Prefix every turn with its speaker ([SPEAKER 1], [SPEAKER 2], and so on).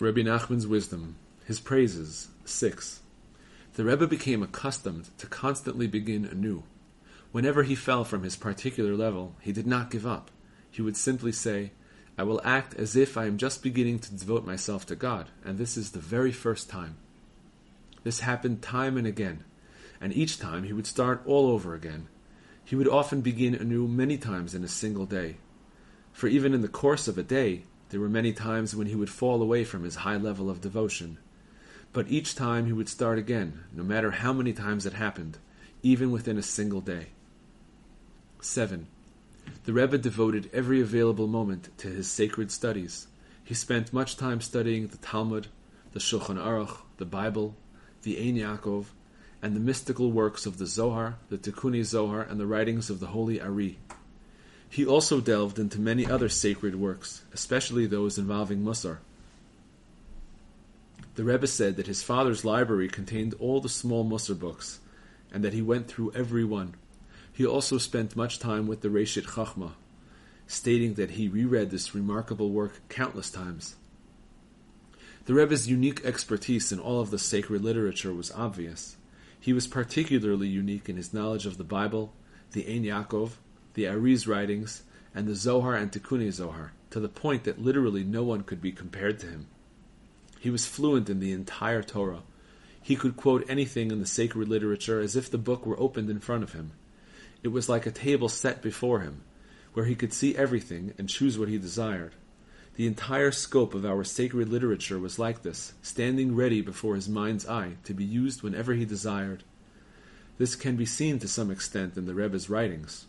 [SPEAKER 1] Rabbi Nachman's wisdom, his praises, 6. The Rebbe became accustomed to constantly begin anew. Whenever he fell from his particular level, he did not give up. He would simply say, I will act as if I am just beginning to devote myself to God, and this is the very first time. This happened time and again, and each time he would start all over again. He would often begin anew many times in a single day. For even in the course of a day, there were many times when he would fall away from his high level of devotion. But each time he would start again, no matter how many times it happened, even within a single day. 7. The Rebbe devoted every available moment to his sacred studies. He spent much time studying the Talmud, the Shulchan Aruch, the Bible, the Ein Yaakov, and the mystical works of the Zohar, the Tikkuni Zohar, and the writings of the Holy Ari. He also delved into many other sacred works, especially those involving Musar. The Rebbe said that his father's library contained all the small Musar books, and that he went through every one. He also spent much time with the Reshit Chachma, stating that he reread this remarkable work countless times. The Rebbe's unique expertise in all of the sacred literature was obvious. He was particularly unique in his knowledge of the Bible, the Ein Yaakov, the Ari's writings, and the Zohar and Tikkuni Zohar, to the point that literally no one could be compared to him. He was fluent in the entire Torah. He could quote anything in the sacred literature as if the book were opened in front of him. It was like a table set before him, where he could see everything and choose what he desired. The entire scope of our sacred literature was like this, standing ready before his mind's eye to be used whenever he desired. This can be seen to some extent in the Rebbe's writings.